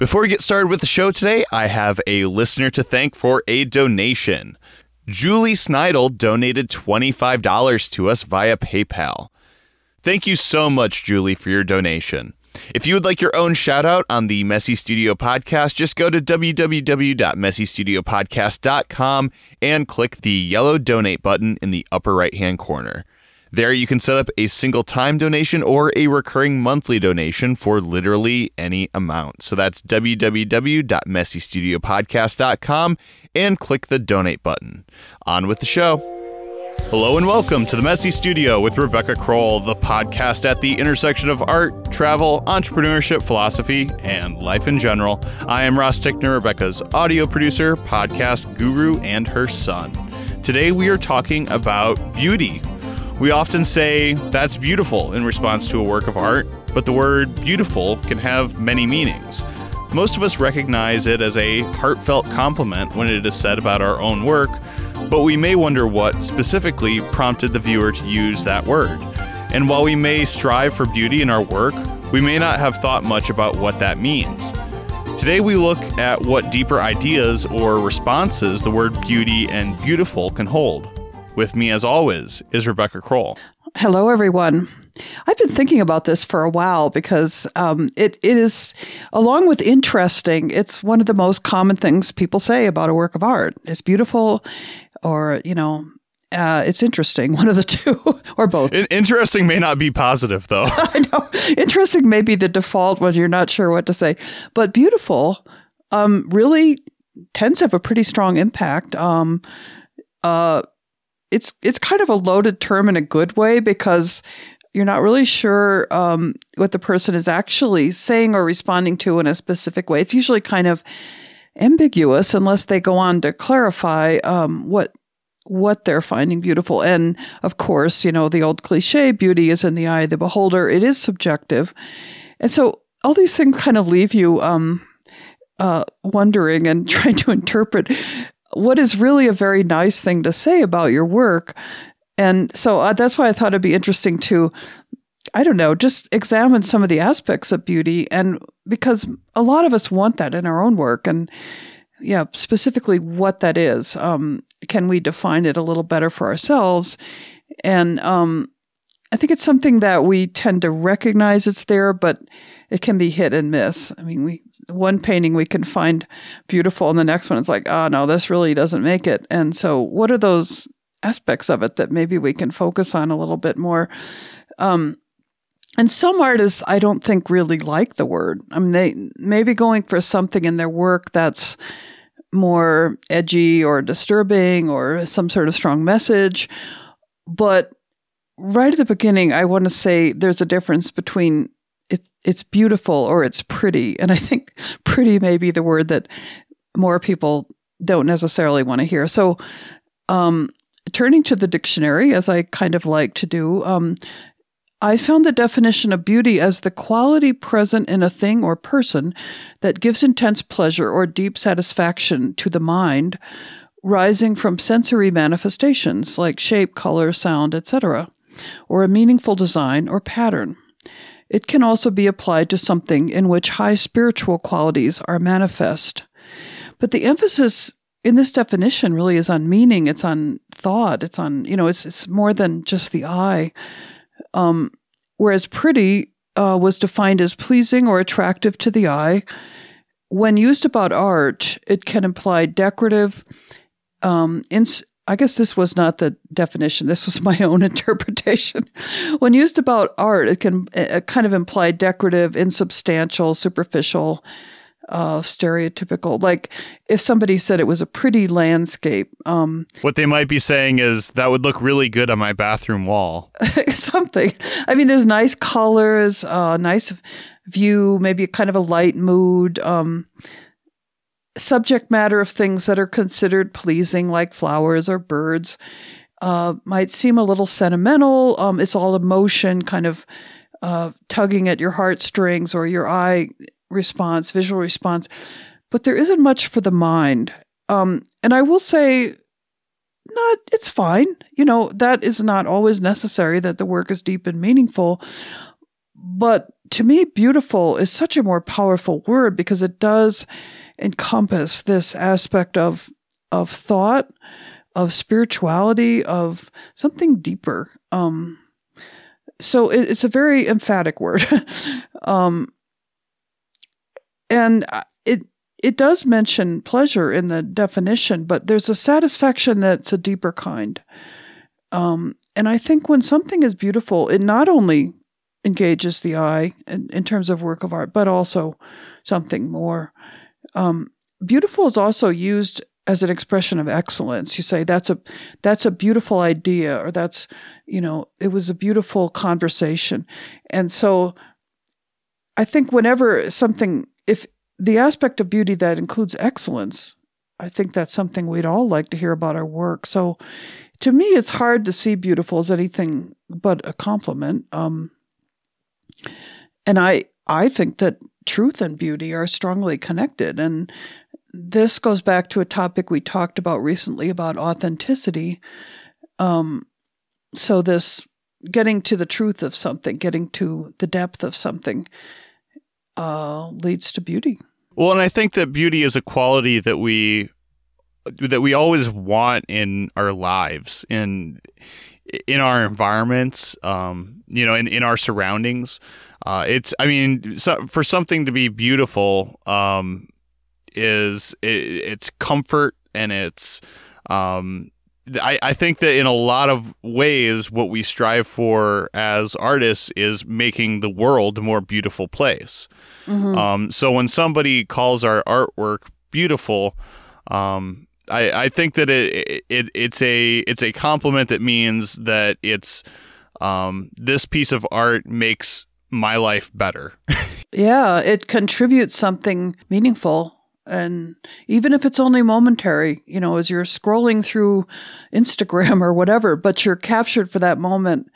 Before we get started with the show today, I have a listener to thank for a donation. Julie Snidel donated $25 to us via PayPal. Thank you so much, Julie, for your donation. If you would like your own shout out on the Messy Studio podcast, just go to www.messystudiopodcast.com and click the yellow donate button in the upper right hand corner. There, you can set up a single time donation or a recurring monthly donation for literally any amount. So that's www.messystudiopodcast.com and click the donate button. On with the show. Hello and welcome to the Messy Studio with Rebecca Crowell, the podcast at the intersection of art, travel, entrepreneurship, philosophy, and life in general. I am Ross Tickner, Rebecca's audio producer, podcast guru, and her son. Today we are talking about beauty. We often say that's beautiful in response to a work of art, but the word beautiful can have many meanings. Most of us recognize it as a heartfelt compliment when it is said about our own work, but we may wonder what specifically prompted the viewer to use that word. And while we may strive for beauty in our work, we may not have thought much about what that means. Today, we look at what deeper ideas or responses the word beauty and beautiful can hold. With me, as always, is Rebecca Crowell. Hello, everyone. I've been thinking about this for a while because um, it, it is, along with interesting, it's one of the most common things people say about a work of art. It's beautiful, or, you know, uh, it's interesting, one of the two, or both. Interesting may not be positive, though. I know. Interesting may be the default when you're not sure what to say. But beautiful um, really tends to have a pretty strong impact. Um, uh, it's it's kind of a loaded term in a good way because you're not really sure um, what the person is actually saying or responding to in a specific way. It's usually kind of ambiguous unless they go on to clarify um, what what they're finding beautiful. And of course, you know the old cliche: beauty is in the eye of the beholder. It is subjective, and so all these things kind of leave you um, uh, wondering and trying to interpret what is really a very nice thing to say about your work. And so uh, that's why I thought it'd be interesting to, I don't know, just examine some of the aspects of beauty. And because a lot of us want that in our own work. And yeah, specifically what that is. Um, can we define it a little better for ourselves? And um, I think it's something that we tend to recognize it's there, but it can be hit and miss. I mean, we one painting we can find beautiful, and the next one it's like, oh no, this really doesn't make it. And so, what are those aspects of it that maybe we can focus on a little bit more? Um, and some artists, I don't think really like the word. I mean, they maybe going for something in their work that's more edgy or disturbing or some sort of strong message. But right at the beginning, I want to say there's a difference between it's it's beautiful or it's pretty. And I think pretty may be the word that more people don't necessarily want to hear. So, um, turning to the dictionary, as I kind of like to do, um, I found the definition of beauty as the quality present in a thing or person that gives intense pleasure or deep satisfaction to the mind, rising from sensory manifestations like shape, color, sound, etc., or a meaningful design or pattern. It can also be applied to something in which high spiritual qualities are manifest. But the emphasis in this definition really is on meaning, it's on thought, it's on, you know, it's, it's more than just the eye. Um, whereas pretty uh, was defined as pleasing or attractive to the eye. When used about art, it can imply decorative, um, ins- I guess this was not the definition. This was my own interpretation. when used about art, it can it kind of imply decorative, insubstantial, superficial, uh, stereotypical. Like if somebody said it was a pretty landscape. Um, what they might be saying is that would look really good on my bathroom wall. something. I mean, there's nice colors, uh, nice view, maybe kind of a light mood. Um, subject matter of things that are considered pleasing, like flowers or birds, uh, might seem a little sentimental. Um, it's all emotion, kind of uh, tugging at your heartstrings or your eye response, visual response. But there isn't much for the mind. Um, and I will say, not it's fine. You know that is not always necessary that the work is deep and meaningful. But to me, beautiful is such a more powerful word because it does encompass this aspect of of thought, of spirituality, of something deeper. Um, so it, it's a very emphatic word, um, and it it does mention pleasure in the definition, but there's a satisfaction that's a deeper kind. Um, and I think when something is beautiful, it not only engages the eye in, in terms of work of art, but also something more. Um, beautiful is also used as an expression of excellence. You say that's a that's a beautiful idea, or that's you know it was a beautiful conversation, and so I think whenever something if the aspect of beauty that includes excellence, I think that's something we'd all like to hear about our work. So to me, it's hard to see beautiful as anything but a compliment. Um, and I I think that truth and beauty are strongly connected. And this goes back to a topic we talked about recently about authenticity. Um, so this getting to the truth of something, getting to the depth of something, uh, leads to beauty. Well, and I think that beauty is a quality that we that we always want in our lives in in our environments um, you know in, in our surroundings uh, it's i mean so, for something to be beautiful um, is it, it's comfort and it's um, I, I think that in a lot of ways what we strive for as artists is making the world a more beautiful place mm-hmm. um, so when somebody calls our artwork beautiful um, I, I think that it, it it's a it's a compliment that means that it's um, this piece of art makes my life better. yeah, it contributes something meaningful. And even if it's only momentary, you know, as you're scrolling through Instagram or whatever, but you're captured for that moment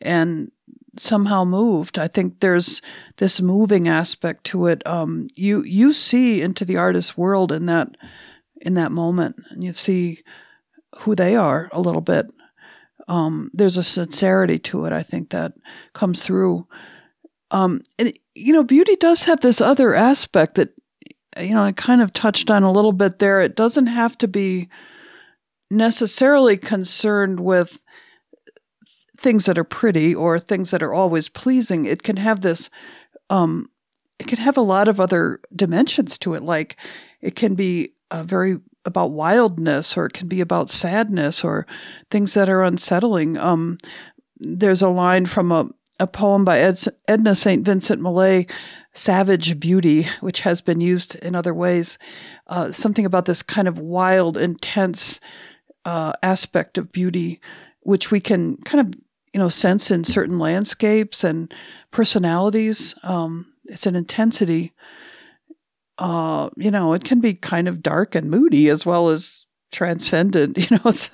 and somehow moved. I think there's this moving aspect to it. Um, you you see into the artist's world in that in that moment and you see who they are a little bit. Um, there's a sincerity to it, I think, that comes through. Um, and, you know, beauty does have this other aspect that, you know, I kind of touched on a little bit there. It doesn't have to be necessarily concerned with things that are pretty or things that are always pleasing. It can have this, um, it can have a lot of other dimensions to it. Like it can be uh, very about wildness, or it can be about sadness, or things that are unsettling. Um, there's a line from a, a poem by Ed, Edna St. Vincent Millay, Savage Beauty, which has been used in other ways. Uh, something about this kind of wild, intense uh, aspect of beauty, which we can kind of, you know, sense in certain landscapes and personalities. Um, it's an intensity uh, you know, it can be kind of dark and moody as well as transcendent, you know, it's,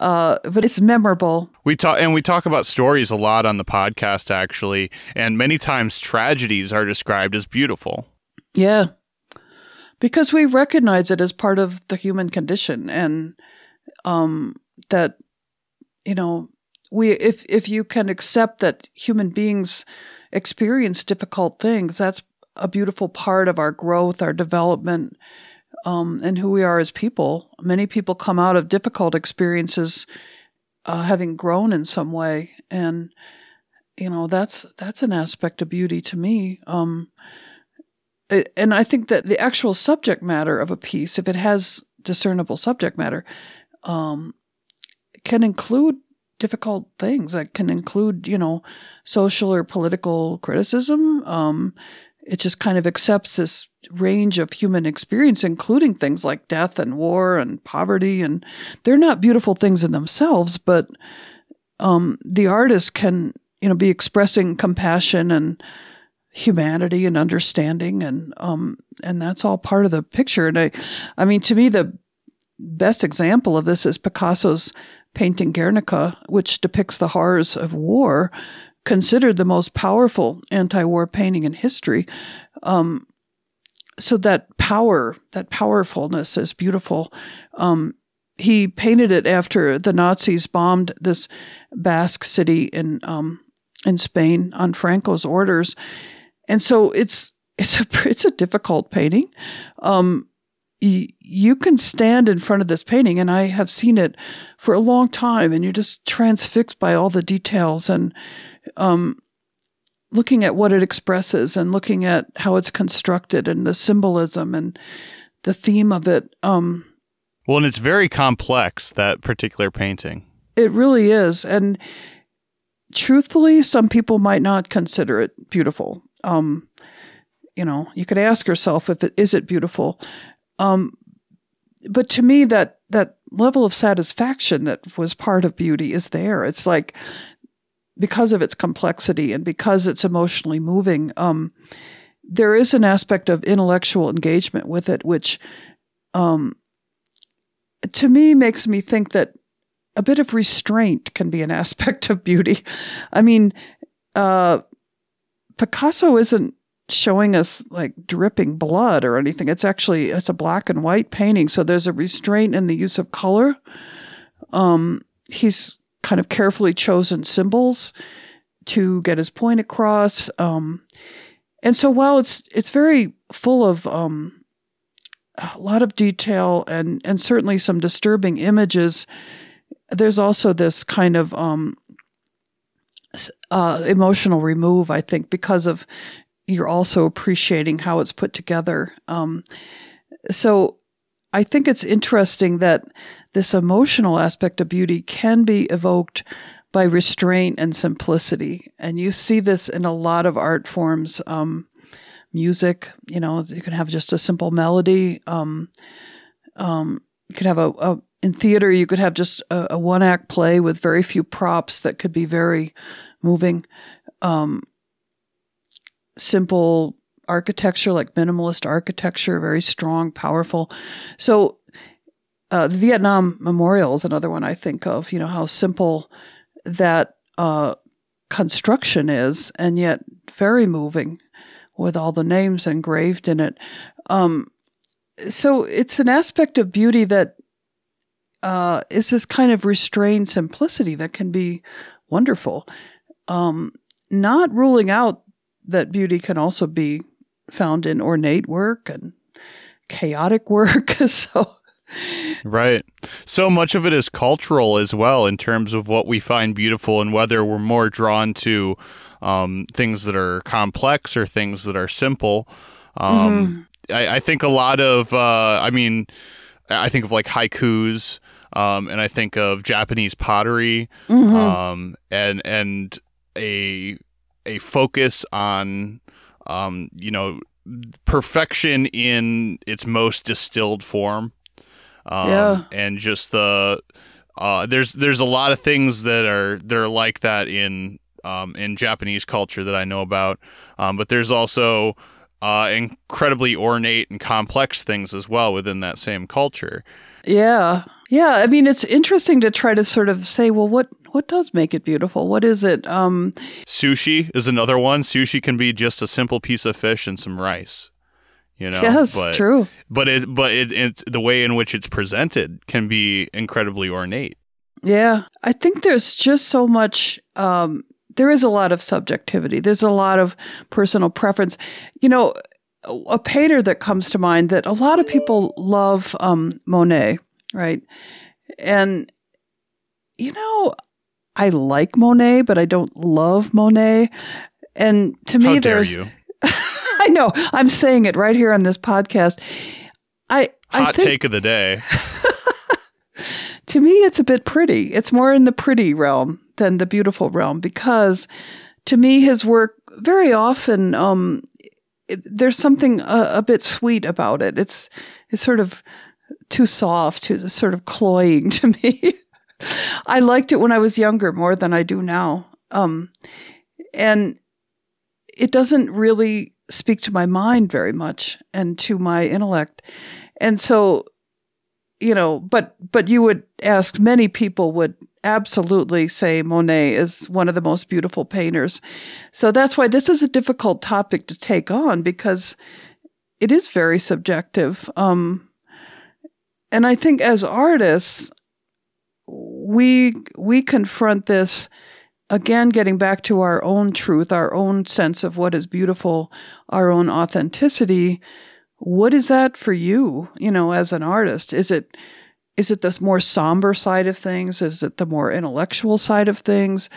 uh, but it's memorable. We talk, and we talk about stories a lot on the podcast, actually, and many times tragedies are described as beautiful. Yeah. Because we recognize it as part of the human condition and, um, that, you know, we, if, if you can accept that human beings experience difficult things, that's a beautiful part of our growth, our development, um, and who we are as people. Many people come out of difficult experiences uh, having grown in some way, and you know that's that's an aspect of beauty to me. Um, it, and I think that the actual subject matter of a piece, if it has discernible subject matter, um, can include difficult things. That can include, you know, social or political criticism. Um, it just kind of accepts this range of human experience, including things like death and war and poverty. And they're not beautiful things in themselves, but um, the artist can, you know, be expressing compassion and humanity and understanding, and um, and that's all part of the picture. And I, I mean, to me, the best example of this is Picasso's painting Guernica, which depicts the horrors of war considered the most powerful anti-war painting in history. Um, so that power, that powerfulness is beautiful. Um, he painted it after the Nazis bombed this Basque city in um, in Spain on Franco's orders, and so it's it's a it's a difficult painting. Um, you can stand in front of this painting, and I have seen it for a long time, and you're just transfixed by all the details and um, looking at what it expresses and looking at how it's constructed and the symbolism and the theme of it. Um, well, and it's very complex that particular painting. It really is, and truthfully, some people might not consider it beautiful. Um, you know, you could ask yourself if it is it beautiful. Um, but to me, that that level of satisfaction that was part of beauty is there. It's like because of its complexity and because it's emotionally moving. Um, there is an aspect of intellectual engagement with it, which, um, to me, makes me think that a bit of restraint can be an aspect of beauty. I mean, uh, Picasso isn't showing us like dripping blood or anything. It's actually it's a black and white painting, so there's a restraint in the use of color. Um, he's kind of carefully chosen symbols to get his point across. Um, and so while it's it's very full of um, a lot of detail and and certainly some disturbing images, there's also this kind of um, uh, emotional remove, I think, because of you're also appreciating how it's put together. Um, so I think it's interesting that this emotional aspect of beauty can be evoked by restraint and simplicity. And you see this in a lot of art forms. Um, music, you know, you can have just a simple melody. Um, um, you could have a, a, in theater, you could have just a, a, one act play with very few props that could be very moving. Um, simple architecture, like minimalist architecture, very strong, powerful. So, uh, the Vietnam Memorial is another one I think of. You know how simple that uh, construction is, and yet very moving, with all the names engraved in it. Um, so it's an aspect of beauty that uh, is this kind of restrained simplicity that can be wonderful. Um, not ruling out that beauty can also be found in ornate work and chaotic work. so, right. So much of it is cultural as well in terms of what we find beautiful and whether we're more drawn to um, things that are complex or things that are simple. Um, mm-hmm. I, I, think a lot of, uh, I mean, I think of like haikus. Um, and I think of Japanese pottery, mm-hmm. um, and and a a focus on um, you know perfection in its most distilled form. Um, yeah. and just the uh, there's there's a lot of things that are they're like that in um, in Japanese culture that I know about, um, but there's also uh, incredibly ornate and complex things as well within that same culture. Yeah. Yeah, I mean it's interesting to try to sort of say, well, what what does make it beautiful? What is it? Um, Sushi is another one. Sushi can be just a simple piece of fish and some rice. You know, yes, but, true. But it, but it, it's the way in which it's presented can be incredibly ornate. Yeah, I think there's just so much. Um, there is a lot of subjectivity. There's a lot of personal preference. You know, a painter that comes to mind that a lot of people love um, Monet, right? And you know, I like Monet, but I don't love Monet. And to me, there's. I know. I'm saying it right here on this podcast. I hot I think, take of the day. to me, it's a bit pretty. It's more in the pretty realm than the beautiful realm because, to me, his work very often um, it, there's something a, a, bit sweet about it. It's it's sort of too soft, too sort of cloying to me. I liked it when I was younger more than I do now. Um, and it doesn't really speak to my mind very much and to my intellect. And so, you know, but but you would ask many people would absolutely say Monet is one of the most beautiful painters. So that's why this is a difficult topic to take on because it is very subjective. Um, and I think as artists, we we confront this again, getting back to our own truth, our own sense of what is beautiful, our own authenticity. What is that for you, you know, as an artist? Is it, is it this more somber side of things? Is it the more intellectual side of things?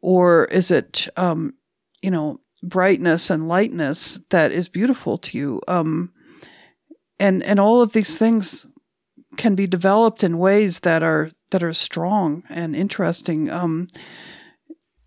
Or is it, um, you know, brightness and lightness that is beautiful to you? Um, and, and all of these things can be developed in ways that are, that are strong and interesting. Um,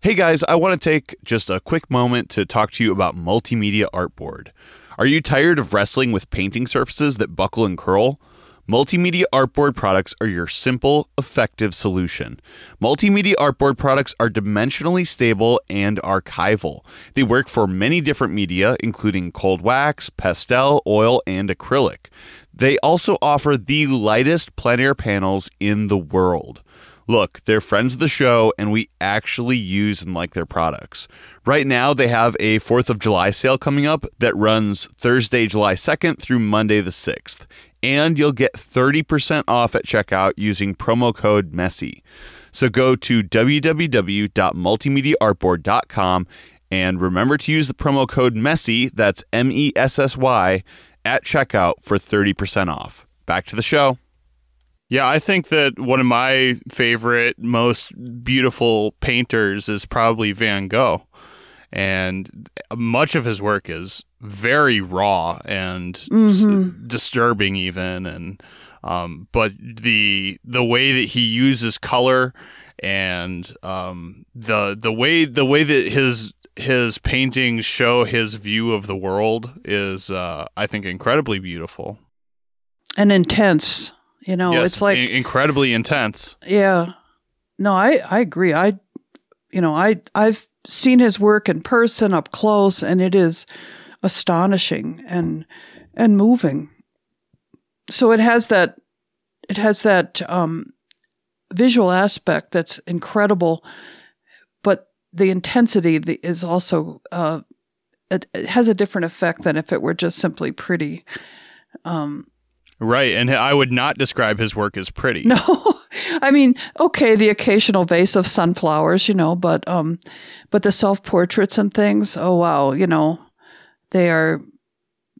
Hey guys, I want to take just a quick moment to talk to you about Multimedia Artboard. Are you tired of wrestling with painting surfaces that buckle and curl? Multimedia Artboard products are your simple, effective solution. Multimedia Artboard products are dimensionally stable and archival. They work for many different media, including cold wax, pastel, oil, and acrylic. They also offer the lightest plein air panels in the world. Look, they're friends of the show, and we actually use and like their products. Right now, they have a 4th of July sale coming up that runs Thursday, July 2nd through Monday the 6th. And you'll get 30% off at checkout using promo code MESSY. So go to www.multimediaartboard.com and remember to use the promo code MESSY, that's M E S S Y, at checkout for 30% off. Back to the show. Yeah, I think that one of my favorite, most beautiful painters is probably Van Gogh. And much of his work is very raw and mm-hmm. s- disturbing, even. And um, but the the way that he uses color and um, the the way the way that his his paintings show his view of the world is, uh, I think, incredibly beautiful and intense. You know, yes, it's like in- incredibly intense. Yeah. No, I I agree. I you know, I I've seen his work in person up close and it is astonishing and and moving. So it has that it has that um visual aspect that's incredible, but the intensity is also uh it, it has a different effect than if it were just simply pretty. Um Right. And I would not describe his work as pretty. No. I mean, okay, the occasional vase of sunflowers, you know, but um but the self-portraits and things, oh wow, you know, they are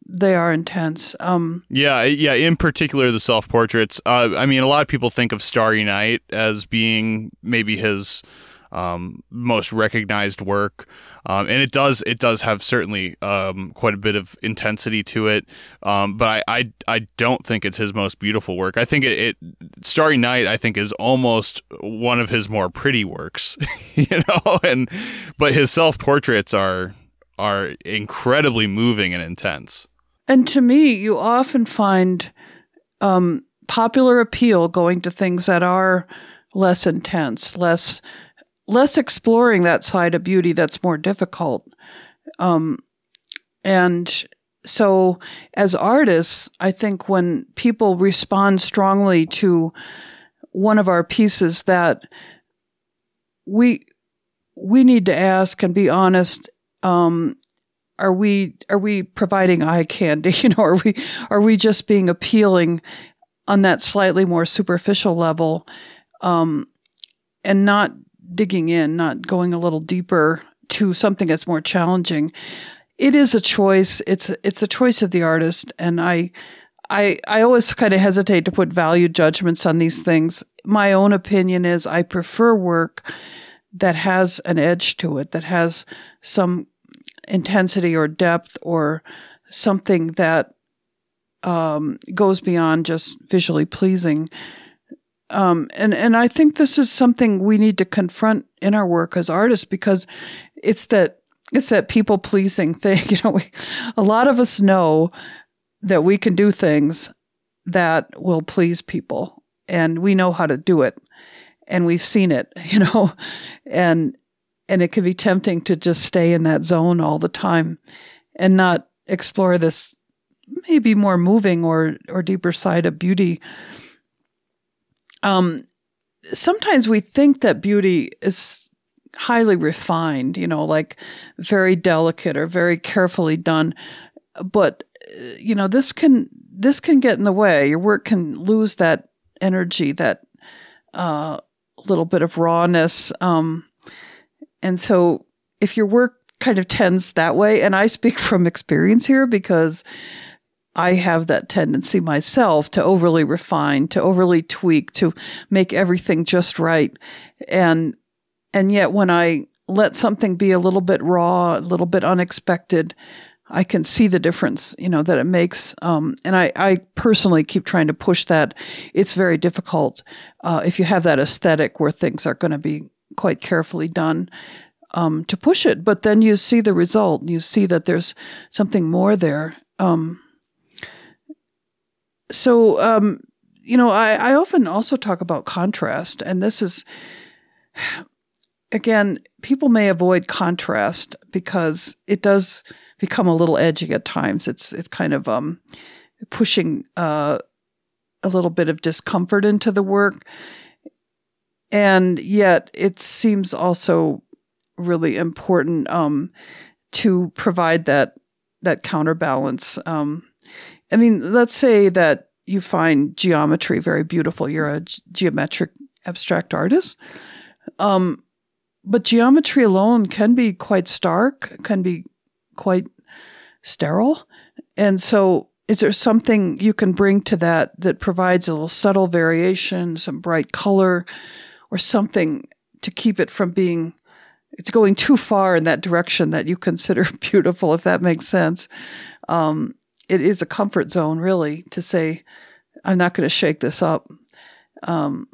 they are intense. Um Yeah, yeah, in particular the self-portraits. Uh, I mean, a lot of people think of Starry Night as being maybe his um, most recognized work, um, and it does it does have certainly um, quite a bit of intensity to it. Um, but I, I, I don't think it's his most beautiful work. I think it, it Starry Night I think is almost one of his more pretty works, you know. And but his self portraits are are incredibly moving and intense. And to me, you often find um, popular appeal going to things that are less intense, less less exploring that side of beauty that's more difficult. Um, and so, as artists, I think when people respond strongly to one of our pieces, that we we need to ask and be honest. Um, are we are we providing eye candy? You know, are we are we just being appealing on that slightly more superficial level, um, and not digging in, not going a little deeper to something that's more challenging. It is a choice. It's it's a choice of the artist, and I I I always kind of hesitate to put value judgments on these things. My own opinion is I prefer work that has an edge to it, that has some intensity or depth or something that um, goes beyond just visually pleasing. Um, and and I think this is something we need to confront in our work as artists because it's that it's that people pleasing thing. You know, we, a lot of us know that we can do things that will please people, and we know how to do it, and we've seen it. You know, and and it can be tempting to just stay in that zone all the time, and not explore this maybe more moving or or deeper side of beauty um, sometimes we think that beauty is highly refined, you know, like very delicate or very carefully done. But uh, you know, this can this can get in the way. Your work can lose that energy, that uh, little bit of rawness. Um, and so if your work kind of tends that way, and I speak from experience here because I have that tendency myself to overly refine, to overly tweak, to make everything just right. And and yet when I let something be a little bit raw, a little bit unexpected, I can see the difference, you know, that it makes. Um, and I, I personally keep trying to push that. It's very difficult uh, if you have that aesthetic where things are going to be quite carefully done um, to push it. But then you see the result. You see that there's something more there. Um, so, um, you know, I, I often also talk about contrast, and this is, again, people may avoid contrast because it does become a little edgy at times. It's it's kind of um, pushing uh, a little bit of discomfort into the work, and yet it seems also really important um, to provide that that counterbalance. Um, I mean, let's say that you find geometry very beautiful. You're a g- geometric abstract artist. Um, but geometry alone can be quite stark, can be quite sterile. And so, is there something you can bring to that that provides a little subtle variation, some bright color, or something to keep it from being it's going too far in that direction that you consider beautiful, if that makes sense. Um, it is a comfort zone, really, to say, I'm not going to shake this up. Um,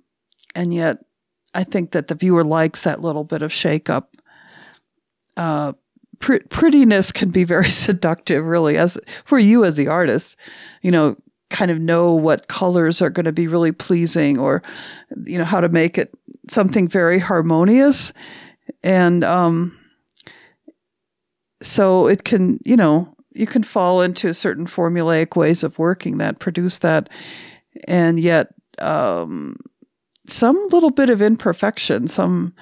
and yet, I think that the viewer likes that little bit of shake up. Uh, pr- prettiness can be very seductive, really, as for you as the artist. You know, kind of know what colors are going to be really pleasing, or you know how to make it something very harmonious, and um, so it can, you know, you can fall into certain formulaic ways of working that produce that, and yet um, some little bit of imperfection, some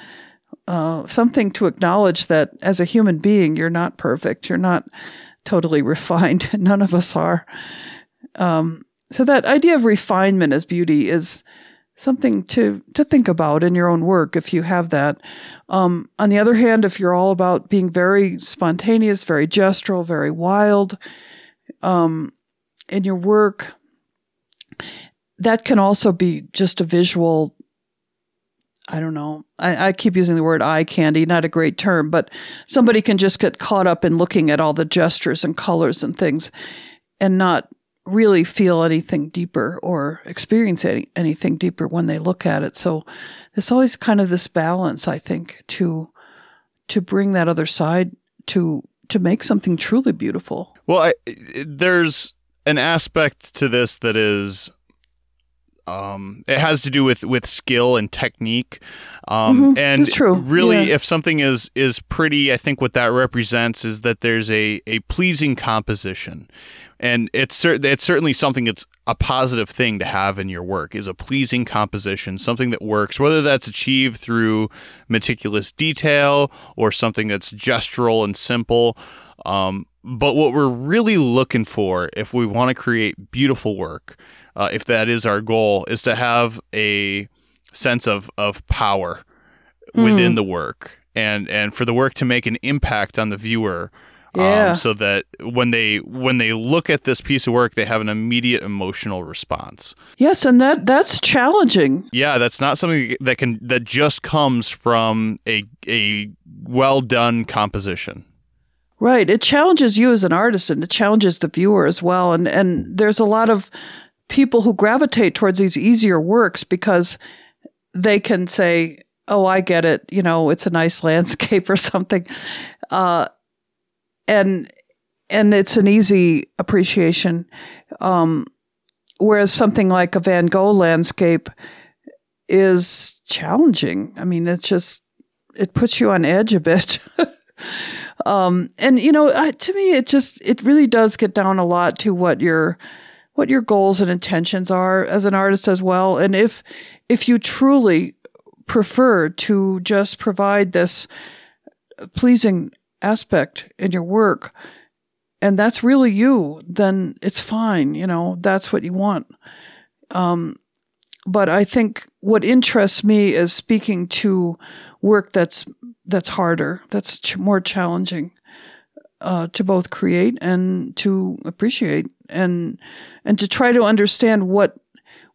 uh, something to acknowledge that as a human being, you're not perfect, you're not totally refined. None of us are. Um, so that idea of refinement as beauty is something to to think about in your own work if you have that. Um, on the other hand, if you're all about being very spontaneous, very gestural, very wild um, in your work, that can also be just a visual. I don't know. I, I keep using the word eye candy, not a great term, but somebody can just get caught up in looking at all the gestures and colors and things and not really feel anything deeper or experience any, anything deeper when they look at it. So there's always kind of this balance, I think, to to bring that other side to to make something truly beautiful. Well, I, there's an aspect to this that is um, it has to do with with skill and technique. Um, Mhm, and really Yeah. if something is is pretty i think what that represents is that there's a a pleasing composition. And it's cer- it's certainly something that's a positive thing to have in your work is a pleasing composition something that works whether that's achieved through meticulous detail or something that's gestural and simple. Um, but what we're really looking for if we want to create beautiful work uh, if that is our goal, is to have a sense of of power within Mm. the work, and and for the work to make an impact on the viewer. Yeah. Um, so that when they when they look at this piece of work, they have an immediate emotional response. Yes, and that that's challenging. Yeah, that's not something that can that just comes from a a well done composition. Right. It challenges you as an artist and it challenges the viewer as well. And and there's a lot of people who gravitate towards these easier works because they can say, Oh, I get it, you know, it's a nice landscape or something. Uh and and it's an easy appreciation. Um whereas something like a Van Gogh landscape is challenging. I mean, it's just it puts you on edge a bit. um, and you know, to me, it just it really does get down a lot to what your what your goals and intentions are as an artist as well. And if if you truly prefer to just provide this pleasing aspect in your work, and that's really you, then it's fine. You know, that's what you want. Um, but I think what interests me is speaking to work that's that's harder. That's ch- more challenging uh, to both create and to appreciate and and to try to understand what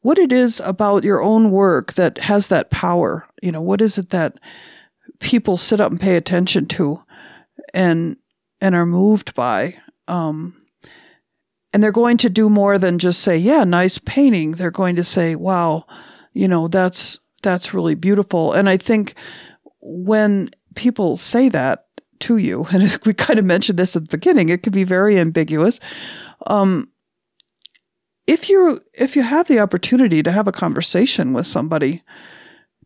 what it is about your own work that has that power. You know, what is it that people sit up and pay attention to and and are moved by. Um, and they're going to do more than just say, "Yeah, nice painting." They're going to say, "Wow, you know, that's that's really beautiful." And I think when people say that to you, and we kind of mentioned this at the beginning, it can be very ambiguous. Um, if you if you have the opportunity to have a conversation with somebody,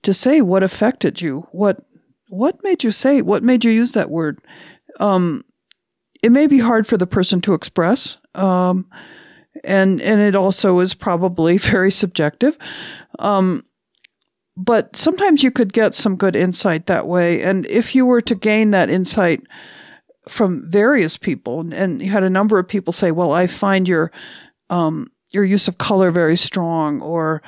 to say what affected you, what what made you say, what made you use that word, um, it may be hard for the person to express. Um, and, and it also is probably very subjective. Um, but sometimes you could get some good insight that way. And if you were to gain that insight from various people, and you had a number of people say, well, I find your, um, your use of color very strong, or,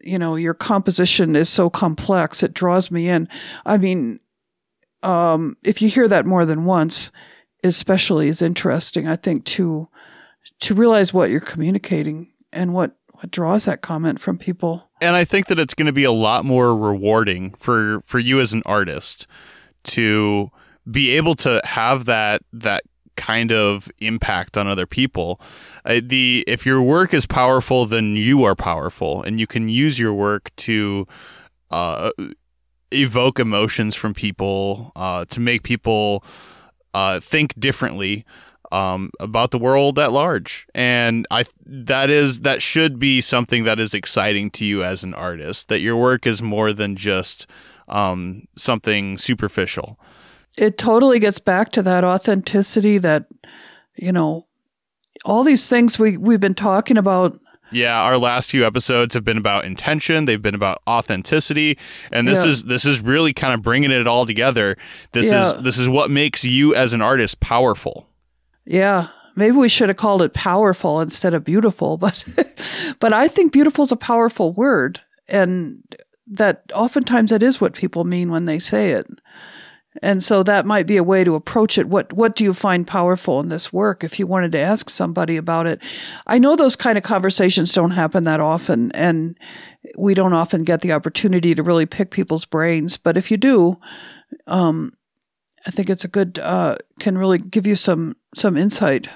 you know, your composition is so complex, it draws me in. I mean, um, if you hear that more than once, especially is interesting, I think, to to realize what you're communicating and what what draws that comment from people. And I think that it's going to be a lot more rewarding for for you as an artist to be able to have that that kind of impact on other people. Uh, the if your work is powerful, then you are powerful, and you can use your work to uh, evoke emotions from people, uh, to make people uh, think differently um, about the world at large. And I that is that should be something that is exciting to you as an artist. That your work is more than just um, something superficial. It totally gets back to that authenticity. That you know, all these things we we've been talking about yeah, our last few episodes have been about intention. They've been about authenticity, and this yeah. is this is really kind of bringing it all together. This yeah. is this is what makes you as an artist powerful. Yeah, maybe we should have called it powerful instead of beautiful, but but I think beautiful is a powerful word, and that oftentimes that is what people mean when they say it. And so that might be a way to approach it. What what do you find powerful in this work if you wanted to ask somebody about it? I know those kind of conversations don't happen that often and we don't often get the opportunity to really pick people's brains, but if you do, um, I think it's a good uh, can really give you some some insight.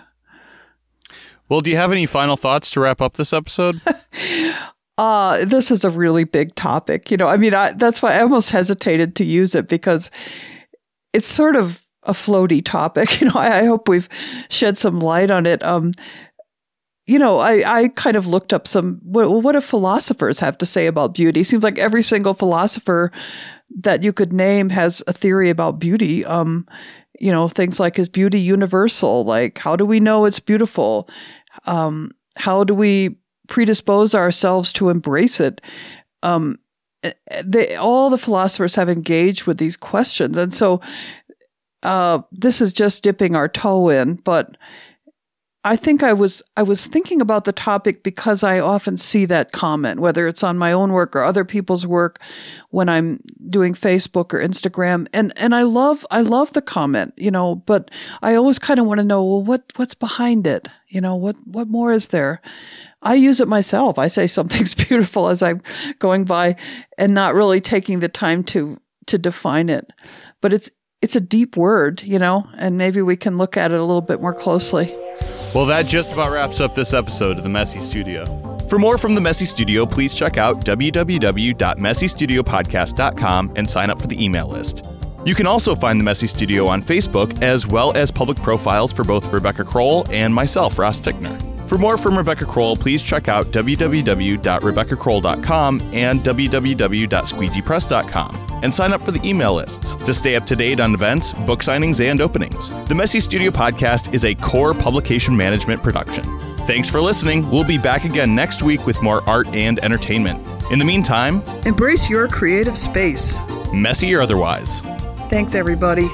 Well, do you have any final thoughts to wrap up this episode? uh, this is a really big topic. You know, I mean, I, that's why I almost hesitated to use it because it's sort of a floaty topic. You know, I, I hope we've shed some light on it. Um, you know, I, I kind of looked up some, what, what do philosophers have to say about beauty? It seems like every single philosopher that you could name has a theory about beauty. Um, you know, things like is beauty universal? Like, how do we know it's beautiful? Um, how do we predispose ourselves to embrace it? Um, they all the philosophers have engaged with these questions, and so uh, this is just dipping our toe in. But I think I was I was thinking about the topic because I often see that comment, whether it's on my own work or other people's work, when I'm doing Facebook or Instagram, and and I love I love the comment, you know, but I always kind of want to know well what what's behind it, you know, what what more is there? I use it myself. I say something's beautiful as I'm going by and not really taking the time to to define it. But it's it's a deep word, you know, and maybe we can look at it a little bit more closely. Well, that just about wraps up this episode of the Messy Studio. For more from the Messy Studio, please check out www.messystudiopodcast.com and sign up for the email list. You can also find the Messy Studio on Facebook, as well as public profiles for both Rebecca Crowell and myself, Ross Tickner. For more from Rebecca Crowell, please check out www.rebeccacrowell.com and www.squeegeepress.com and sign up for the email lists to stay up to date on events, book signings, and openings. The Messy Studio podcast is a core publication management production. Thanks for listening. We'll be back again next week with more art and entertainment. In the meantime, embrace your creative space, messy or otherwise. Thanks, everybody.